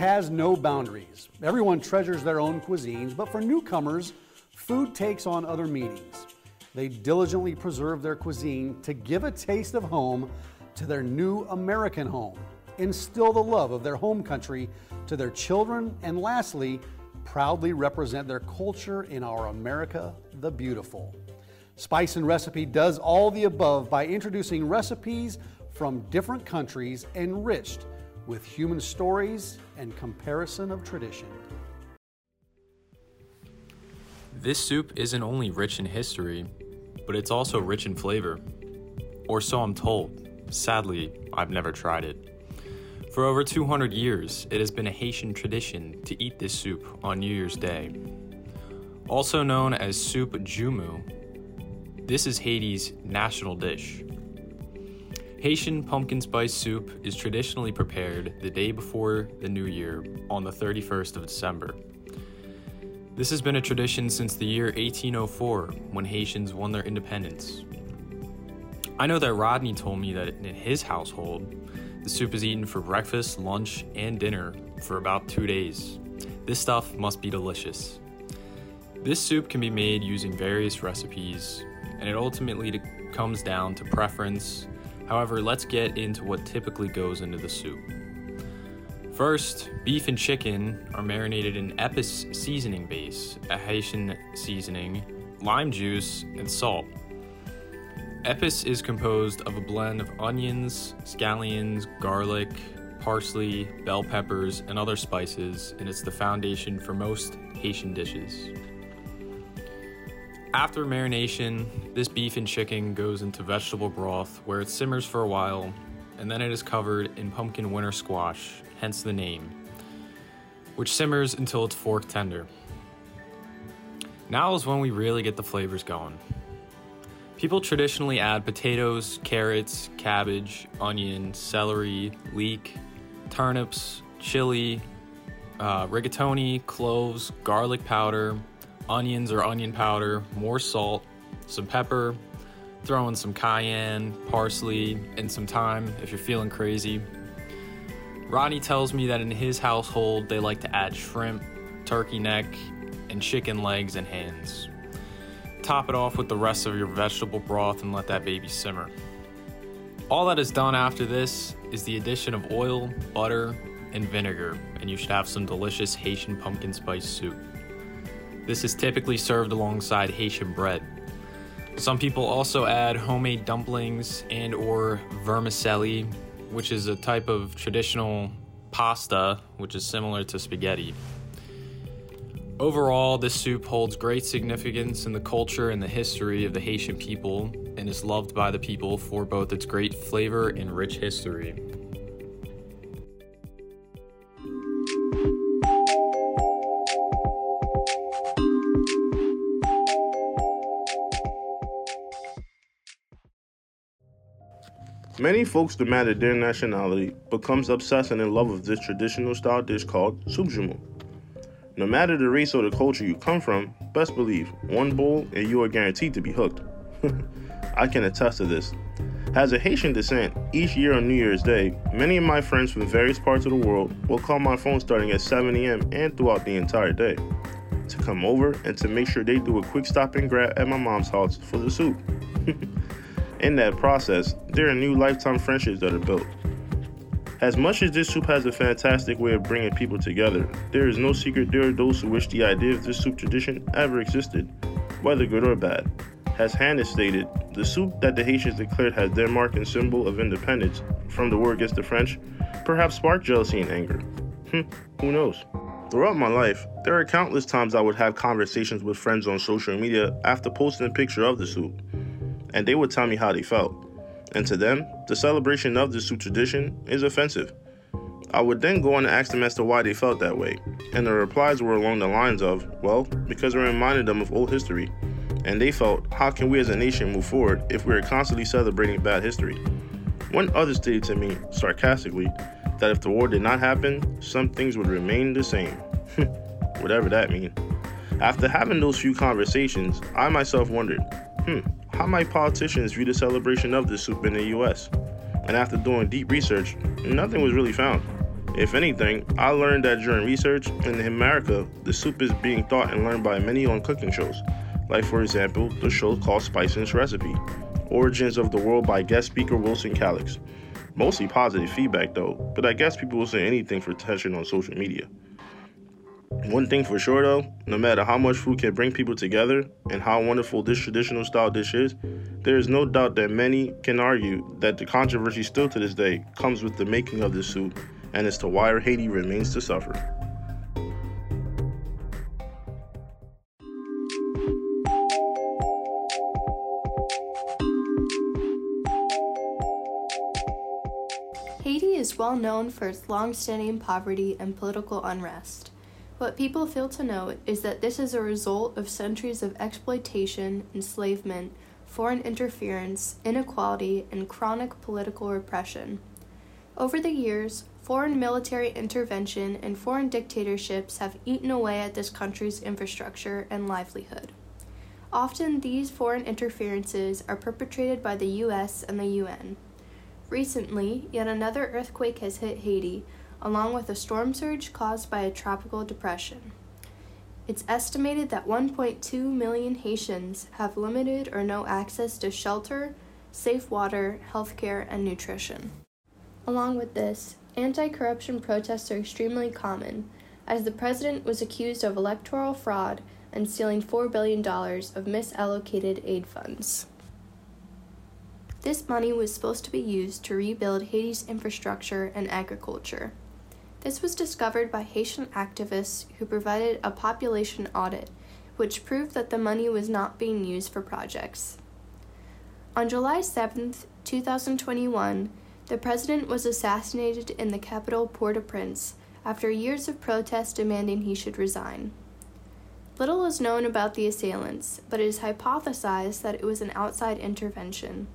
has no boundaries. Everyone treasures their own cuisines, but for newcomers, food takes on other meanings. They diligently preserve their cuisine to give a taste of home to their new American home, instill the love of their home country to their children, and lastly, proudly represent their culture in our America the Beautiful. Spice and Recipe does all the above by introducing recipes from different countries enriched with human stories and comparison of tradition. This soup isn't only rich in history, but it's also rich in flavor. Or so I'm told. Sadly, I've never tried it. For over 200 years, it has been a Haitian tradition to eat this soup on New Year's Day. Also known as soup joumou, this is Haiti's national dish. Haitian pumpkin spice soup is traditionally prepared the day before the new year on the 31st of December. This has been a tradition since the year 1804 when Haitians won their independence. I know that Rodney told me that in his household, the soup is eaten for breakfast, lunch, and dinner for about two days. This stuff must be delicious. This soup can be made using various recipes, and it ultimately comes down to preference However, let's get into what typically goes into the soup. First, beef and chicken are marinated in Epis seasoning base, a Haitian seasoning, lime juice, and salt. Epis is composed of a blend of onions, scallions, garlic, parsley, bell peppers, and other spices, and it's the foundation for most Haitian dishes. After marination, this beef and chicken goes into vegetable broth where it simmers for a while, and then it is covered in pumpkin winter squash, hence the name, which simmers until it's fork tender. Now is when we really get the flavors going. People traditionally add potatoes, carrots, cabbage, onion, celery, leek, turnips, chili, uh, rigatoni, cloves, garlic powder, onions or onion powder, more salt, some pepper, throw in some cayenne, parsley, and some thyme if you're feeling crazy. Ronnie tells me that in his household they like to add shrimp, turkey neck, and chicken legs and hands. Top it off with the rest of your vegetable broth and let that baby simmer. All that is done after this is the addition of oil, butter, and vinegar, and you should have some delicious Haitian pumpkin spice soup. This is typically served alongside Haitian bread. Some people also add homemade dumplings and or vermicelli, which is a type of traditional pasta which is similar to spaghetti. Overall, this soup holds great significance in the culture and the history of the Haitian people and is loved by the people for both its great flavor and rich history. Many folks demanded their nationality becomes obsessed and in love with this traditional style dish called soup joumou. No matter the race or the culture you come from, best believe, one bowl and you are guaranteed to be hooked. I can attest to this. As a Haitian descent, each year on New Year's Day, many of my friends from various parts of the world will call my phone starting at 7 a.m. and throughout the entire day to come over and to make sure they do a quick stop and grab at my mom's house for the soup. In that process, there are new lifetime friendships that are built. As much as this soup has a fantastic way of bringing people together, there is no secret there are those who wish the idea of this soup tradition ever existed, whether good or bad. As Hannah stated, the soup that the Haitians declared as their mark and symbol of independence from the war against the French perhaps sparked jealousy and anger. Hmm, who knows? Throughout my life, there are countless times I would have conversations with friends on social media after posting a picture of the soup and they would tell me how they felt. And to them, the celebration of the soup tradition is offensive. I would then go on and ask them as to why they felt that way, and the replies were along the lines of, well, because it reminded them of old history. And they felt, how can we as a nation move forward if we are constantly celebrating bad history? One other stated to me, sarcastically, that if the war did not happen, some things would remain the same. Whatever that means. After having those few conversations, I myself wondered, hmm, how might politicians view the celebration of this soup in the US? And after doing deep research, nothing was really found. If anything, I learned that during research in America, the soup is being taught and learned by many on cooking shows. Like, for example, the show called Spice Recipe Origins of the World by guest speaker Wilson Calix. Mostly positive feedback though, but I guess people will say anything for attention on social media. One thing for sure though, no matter how much food can bring people together and how wonderful this traditional style dish is, there is no doubt that many can argue that the controversy still to this day comes with the making of this soup and as to why Haiti remains to suffer. Haiti is well known for its long standing poverty and political unrest. What people fail to note is that this is a result of centuries of exploitation, enslavement, foreign interference, inequality, and chronic political repression. Over the years, foreign military intervention and foreign dictatorships have eaten away at this country's infrastructure and livelihood. Often, these foreign interferences are perpetrated by the US and the UN. Recently, yet another earthquake has hit Haiti, along with a storm surge caused by a tropical depression. It's estimated that 1.2 million Haitians have limited or no access to shelter, safe water, healthcare, and nutrition. Along with this, anti corruption protests are extremely common, as the president was accused of electoral fraud and stealing $4 billion of misallocated aid funds. This money was supposed to be used to rebuild Haiti's infrastructure and agriculture. This was discovered by Haitian activists who provided a population audit, which proved that the money was not being used for projects. On July 7, 2021, the president was assassinated in the capital Port au Prince after years of protest demanding he should resign. Little is known about the assailants, but it is hypothesized that it was an outside intervention.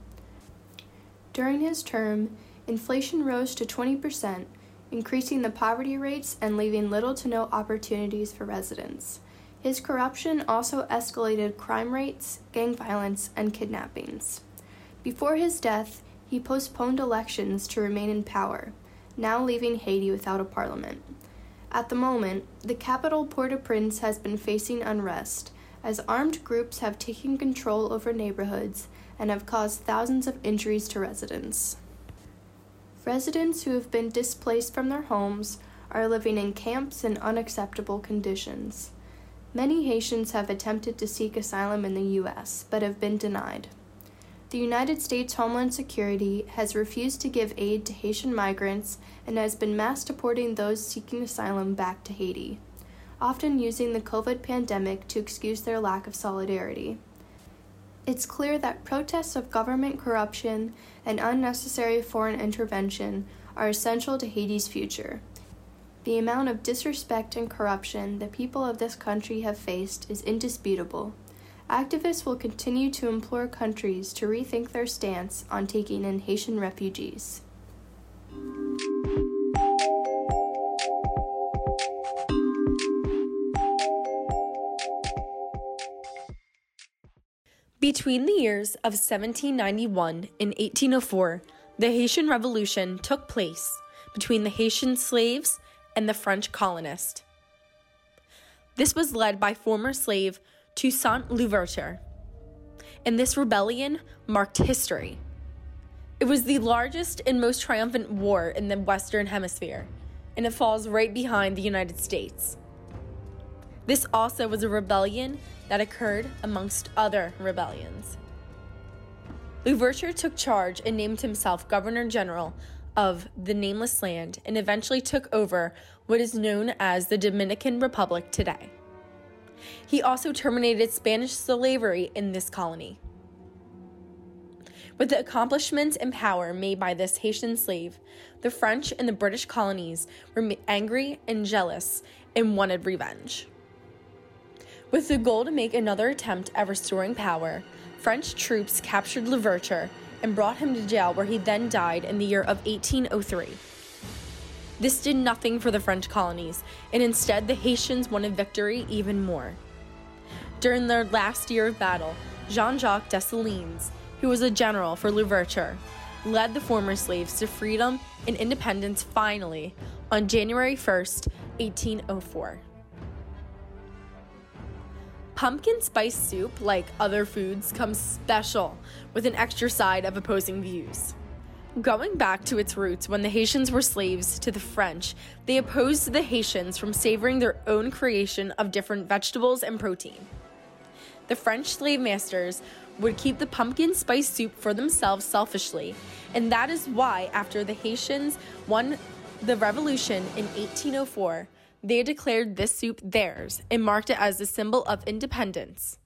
During his term, inflation rose to 20%, increasing the poverty rates and leaving little to no opportunities for residents. His corruption also escalated crime rates, gang violence, and kidnappings. Before his death, he postponed elections to remain in power, now leaving Haiti without a parliament. At the moment, the capital Port au Prince has been facing unrest, as armed groups have taken control over neighborhoods and have caused thousands of injuries to residents. Residents who have been displaced from their homes are living in camps in unacceptable conditions. Many Haitians have attempted to seek asylum in the U.S., but have been denied. The United States Homeland Security has refused to give aid to Haitian migrants and has been mass deporting those seeking asylum back to Haiti, often using the COVID pandemic to excuse their lack of solidarity. It's clear that protests of government corruption and unnecessary foreign intervention are essential to Haiti's future. The amount of disrespect and corruption the people of this country have faced is indisputable. Activists will continue to implore countries to rethink their stance on taking in Haitian refugees. Between the years of 1791 and 1804, the Haitian Revolution took place between the Haitian slaves and the French colonists. This was led by former slave Toussaint Louverture, and this rebellion marked history. It was the largest and most triumphant war in the Western Hemisphere, and it falls right behind the United States. This also was a rebellion that occurred amongst other rebellions. Louverture took charge and named himself Governor General of the Nameless Land and eventually took over what is known as the Dominican Republic today. He also terminated Spanish slavery in this colony. With the accomplishments and power made by this Haitian slave, the French and the British colonies were angry and jealous and wanted revenge. With the goal to make another attempt at restoring power, French troops captured Louverture and brought him to jail where he then died in the year of 1803. This did nothing for the French colonies, and instead the Haitians wanted victory even more. During their last year of battle, Jean Jacques Dessalines, who was a general for Louverture, led the former slaves to freedom and independence finally, on January 1st, 1804. Pumpkin spice soup, like other foods, comes special with an extra side of opposing views. Going back to its roots when the Haitians were slaves to the French, they opposed the Haitians from savoring their own creation of different vegetables and protein. The French slave masters would keep the pumpkin spice soup for themselves selfishly, and that is why, after the Haitians won the revolution in 1804, they declared this soup theirs and marked it as a symbol of independence.